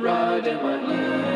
ride in my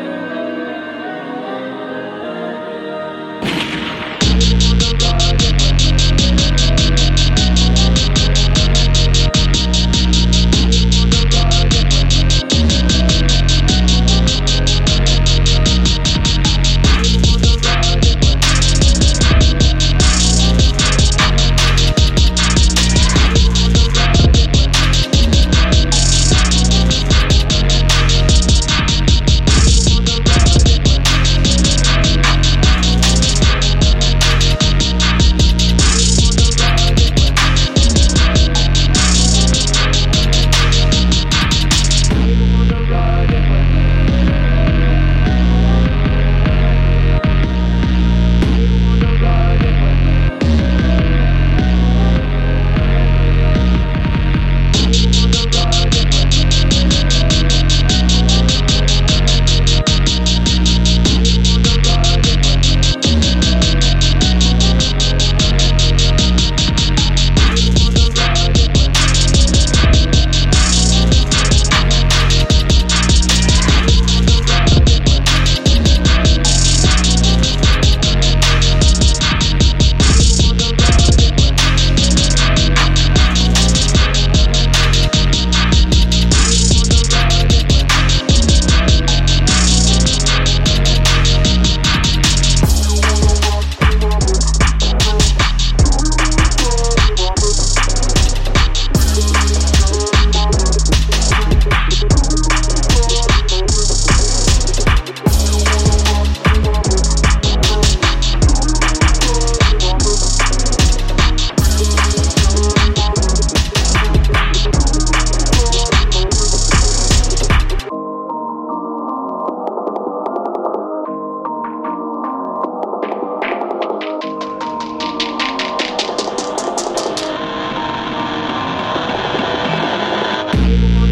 table.